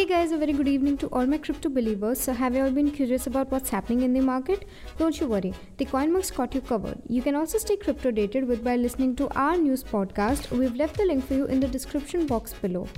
Hey guys, a very good evening to all my crypto believers. So, have you all been curious about what's happening in the market? Don't you worry, the CoinMonks got you covered. You can also stay crypto dated with by listening to our news podcast. We've left the link for you in the description box below.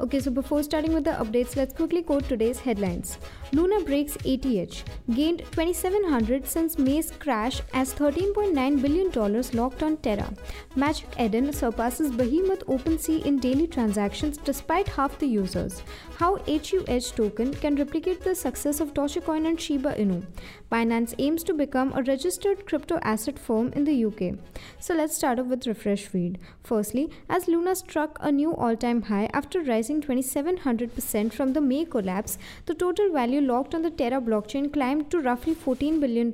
Okay, so before starting with the updates, let's quickly quote today's headlines. Luna breaks ATH, gained 2700 since May's crash as $13.9 billion locked on Terra. Magic Eden surpasses behemoth OpenSea in daily transactions despite half the users. How HUH token can replicate the success of Dogecoin and Shiba Inu. Binance aims to become a registered crypto asset firm in the UK. So let's start off with refresh feed. Firstly, as Luna struck a new all-time high after rising 2700% from the May collapse, the total value locked on the Terra blockchain climbed to roughly $14 billion.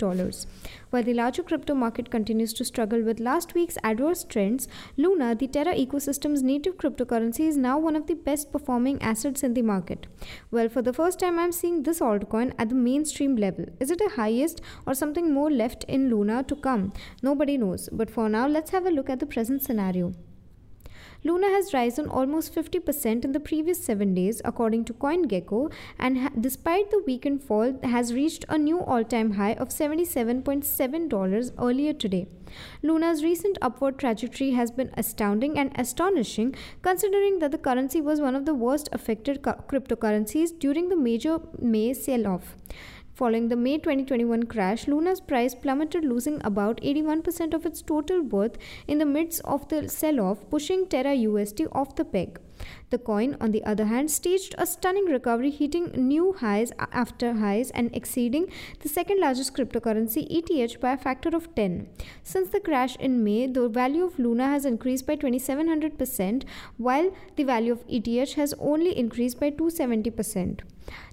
While the larger crypto market continues to struggle with last week's adverse trends, Luna, the Terra ecosystem's native cryptocurrency, is now one of the best performing assets in the market. Well, for the first time, I'm seeing this altcoin at the mainstream level. Is it a highest or something more left in Luna to come? Nobody knows. But for now, let's have a look at the present scenario. Luna has risen almost 50% in the previous 7 days according to CoinGecko and ha- despite the weekend fall has reached a new all-time high of $77.7 earlier today. Luna's recent upward trajectory has been astounding and astonishing considering that the currency was one of the worst affected cryptocurrencies during the major May sell-off. Following the May 2021 crash, Luna's price plummeted, losing about 81% of its total worth in the midst of the sell off, pushing Terra USD off the peg. The coin, on the other hand, staged a stunning recovery, hitting new highs after highs and exceeding the second largest cryptocurrency ETH by a factor of 10. Since the crash in May, the value of Luna has increased by 2700%, while the value of ETH has only increased by 270%.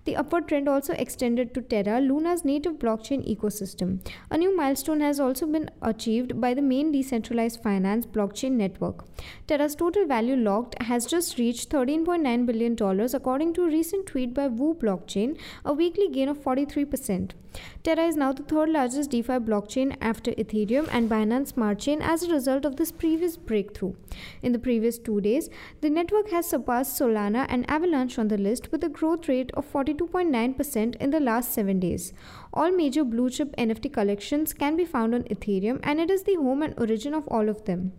The upward trend also extended to Terra, Luna's native blockchain ecosystem. A new milestone has also been achieved by the main decentralized finance blockchain network. Terra's total value locked has just reached $13.9 billion according to a recent tweet by Wu Blockchain, a weekly gain of 43%. Terra is now the third largest DeFi blockchain after Ethereum and Binance Smart Chain as a result of this previous breakthrough. In the previous two days, the network has surpassed Solana and Avalanche on the list with a growth rate of 42.9% in the last 7 days. All major blue chip NFT collections can be found on Ethereum and it is the home and origin of all of them.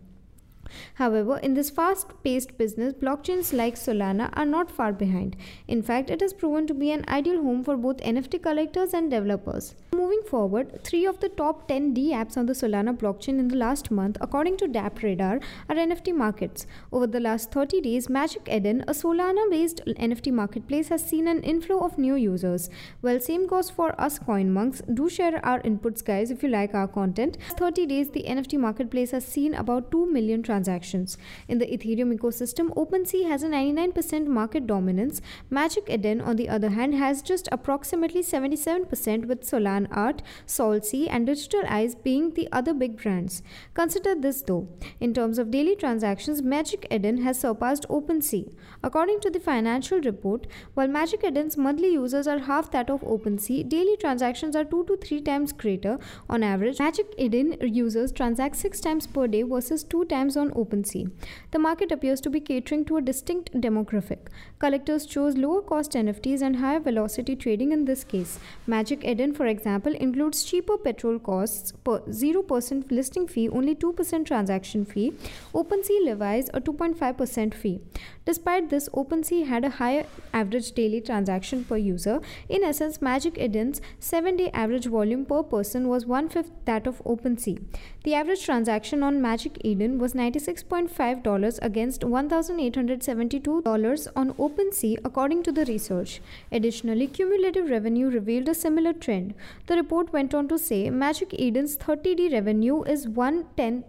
However, in this fast paced business, blockchains like Solana are not far behind. In fact, it has proven to be an ideal home for both NFT collectors and developers. Moving forward, three of the top 10 D apps on the Solana blockchain in the last month, according to DappRadar, are NFT markets. Over the last 30 days, Magic Eden, a Solana based NFT marketplace, has seen an inflow of new users. Well, same goes for us CoinMonks. Do share our inputs, guys, if you like our content. 30 days, the NFT marketplace has seen about 2 million transactions. In the Ethereum ecosystem, OpenSea has a 99% market dominance. Magic Eden, on the other hand, has just approximately 77% with Solanart, SolSea, and Digital Eyes being the other big brands. Consider this though. In terms of daily transactions, Magic Eden has surpassed OpenSea. According to the financial report, while Magic Eden's monthly users are half that of OpenSea, daily transactions are 2 to 3 times greater on average. Magic Eden users transact 6 times per day versus 2 times on OpenSea. The market appears to be catering to a distinct demographic. Collectors chose lower cost NFTs and higher velocity trading in this case. Magic Eden, for example, includes cheaper petrol costs, per 0% listing fee, only 2% transaction fee. OpenSea levies a 2.5% fee. Despite this, OpenSea had a higher average daily transaction per user. In essence, Magic Eden's 7 day average volume per person was one fifth that of OpenSea. The average transaction on Magic Eden was $96.5 against $1,872 on OpenSea, according to the research. Additionally, cumulative revenue revealed a similar trend. The report went on to say Magic Eden's 30D revenue is one tenth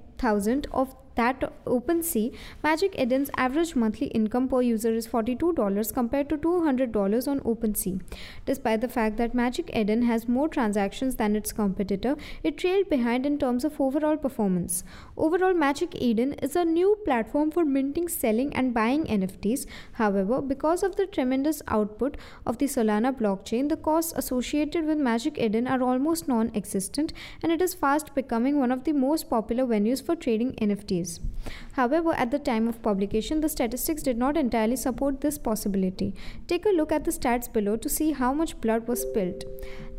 of that OpenSea, Magic Eden's average monthly income per user is $42 compared to $200 on OpenSea. Despite the fact that Magic Eden has more transactions than its competitor, it trailed behind in terms of overall performance. Overall, Magic Eden is a new platform for minting, selling, and buying NFTs. However, because of the tremendous output of the Solana blockchain, the costs associated with Magic Eden are almost non existent, and it is fast becoming one of the most popular venues for trading NFTs. Days. However, at the time of publication, the statistics did not entirely support this possibility. Take a look at the stats below to see how much blood was spilled.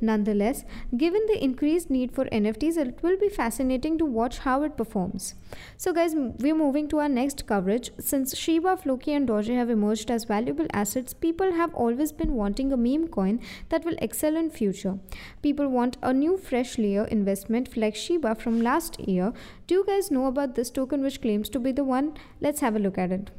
Nonetheless, given the increased need for NFTs, it will be fascinating to watch how it performs. So, guys, we're moving to our next coverage. Since Shiba, Floki, and Doge have emerged as valuable assets, people have always been wanting a meme coin that will excel in future. People want a new fresh layer investment like Shiba from last year. Do you guys know about this token which claims to be the one? Let's have a look at it.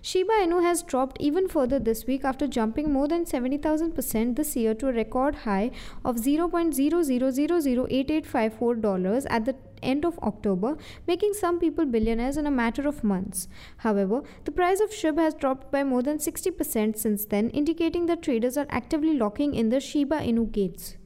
Shiba Inu has dropped even further this week after jumping more than 70,000% this year to a record high of $0.00008854 at the end of October, making some people billionaires in a matter of months. However, the price of SHIB has dropped by more than 60% since then, indicating that traders are actively locking in the Shiba Inu gates.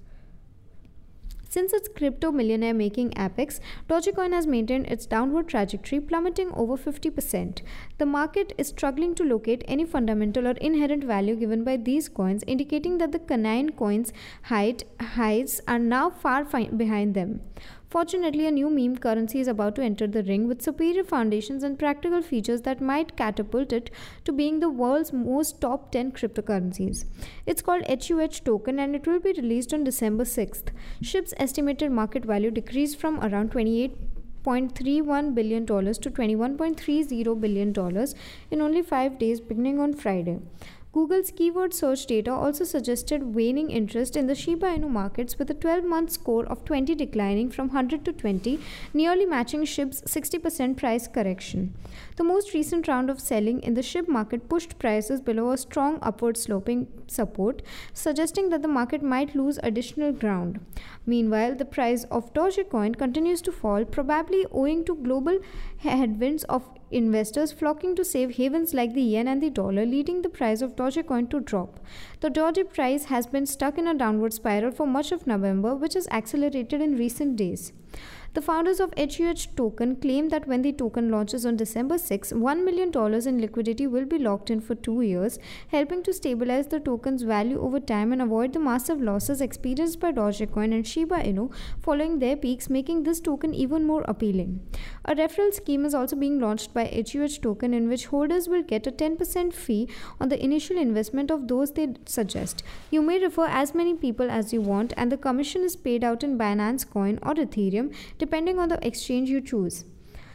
Since its crypto millionaire making apex, Dogecoin has maintained its downward trajectory, plummeting over 50%. The market is struggling to locate any fundamental or inherent value given by these coins, indicating that the canine coins' height highs are now far behind them. Fortunately, a new meme currency is about to enter the ring with superior foundations and practical features that might catapult it to being the world's most top 10 cryptocurrencies. It's called HUH token and it will be released on December 6th. SHIB's estimated market value decreased from around 28 $0.31 billion to $21.30 billion in only five days beginning on Friday. Google's keyword search data also suggested waning interest in the Shiba Inu markets with a 12 month score of 20 declining from 100 to 20, nearly matching SHIB's 60% price correction. The most recent round of selling in the SHIB market pushed prices below a strong upward sloping support, suggesting that the market might lose additional ground. Meanwhile, the price of Dogecoin continues to fall, probably owing to global headwinds of investors flocking to safe havens like the yen and the dollar, leading the price of Dogecoin to drop. The Doge price has been stuck in a downward spiral for much of November, which has accelerated in recent days. The founders of HUH token claim that when the token launches on December 6, $1 million in liquidity will be locked in for two years, helping to stabilize the token's value over time and avoid the massive losses experienced by Dogecoin and Shiba Inu following their peaks, making this token even more appealing. A referral scheme is also being launched by HUH token in which holders will get a 10% fee on the initial investment of those they suggest. You may refer as many people as you want and the commission is paid out in Binance Coin or Ethereum depending on the exchange you choose.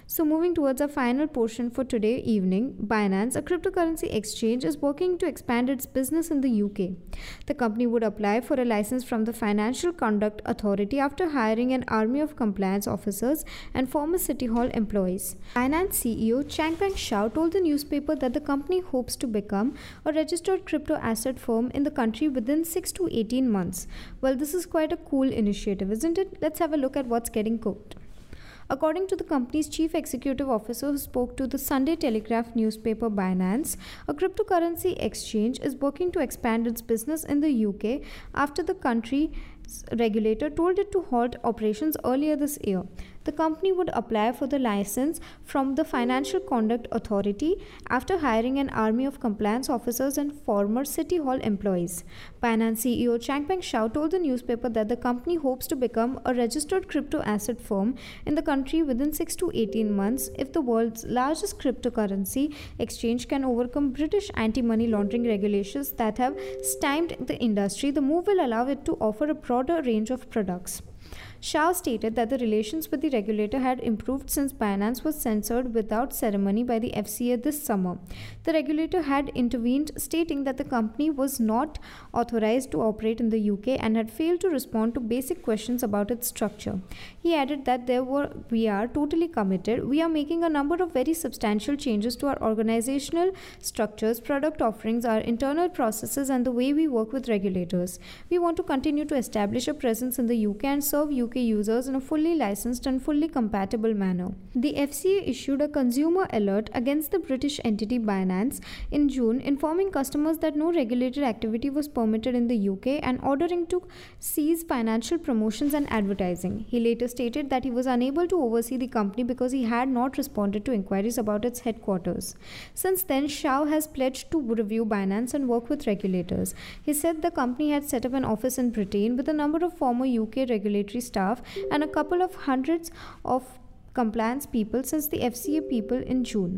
So, moving towards our final portion for today evening, Binance, a cryptocurrency exchange, is working to expand its business in the UK. The company would apply for a license from the Financial Conduct Authority after hiring an army of compliance officers and former City Hall employees. Binance CEO Changpeng Zhao told the newspaper that the company hopes to become a registered crypto asset firm in the country within 6 to 18 months. Well, this is quite a cool initiative, isn't it? Let's have a look at what's getting cooked. According to the company's chief executive officer who spoke to the Sunday Telegraph newspaper Binance, a cryptocurrency exchange is working to expand its business in the UK after the country's regulator told it to halt operations earlier this year the company would apply for the license from the Financial Conduct Authority after hiring an army of compliance officers and former City Hall employees. Binance CEO Changpeng Zhao told the newspaper that the company hopes to become a registered crypto asset firm in the country within 6 to 18 months if the world's largest cryptocurrency exchange can overcome British anti money laundering regulations that have stymied the industry. The move will allow it to offer a broader range of products. Zhao stated that the relations with the regulator had improved since Binance was censored without ceremony by the FCA this summer. The regulator had intervened, stating that the company was not authorized to operate in the UK and had failed to respond to basic questions about its structure. He added that there were we are totally committed. We are making a number of very substantial changes to our organizational structures, product offerings, our internal processes, and the way we work with regulators. We want to continue to establish a presence in the UK and serve UK users in a fully licensed and fully compatible manner. The FCA issued a consumer alert against the British entity Binance in June, informing customers that no regulated activity was permitted in the UK and ordering to cease financial promotions and advertising. He later stated that he was unable to oversee the company because he had not responded to inquiries about its headquarters. Since then, Zhao has pledged to review Binance and work with regulators. He said the company had set up an office in Britain with a number of former UK regulatory staff and a couple of hundreds of compliance people since the FCA people in June.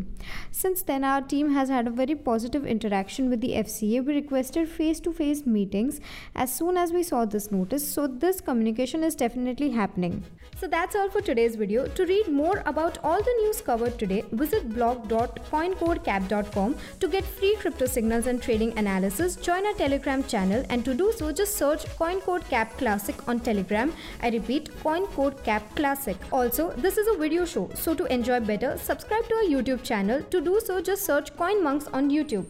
Since then, our team has had a very positive interaction with the FCA. We requested face to face meetings as soon as we saw this notice, so this communication is definitely happening. So that's all for today's video. To read more about all the news covered today, visit blog.coincodecap.com to get free crypto signals and trading analysis. Join our Telegram channel and to do so just search CoinCodeCap Classic on Telegram. I repeat CoinCodeCap Classic. Also, this is a video show, so to enjoy better, subscribe to our YouTube channel. To do so just search CoinMonks on YouTube.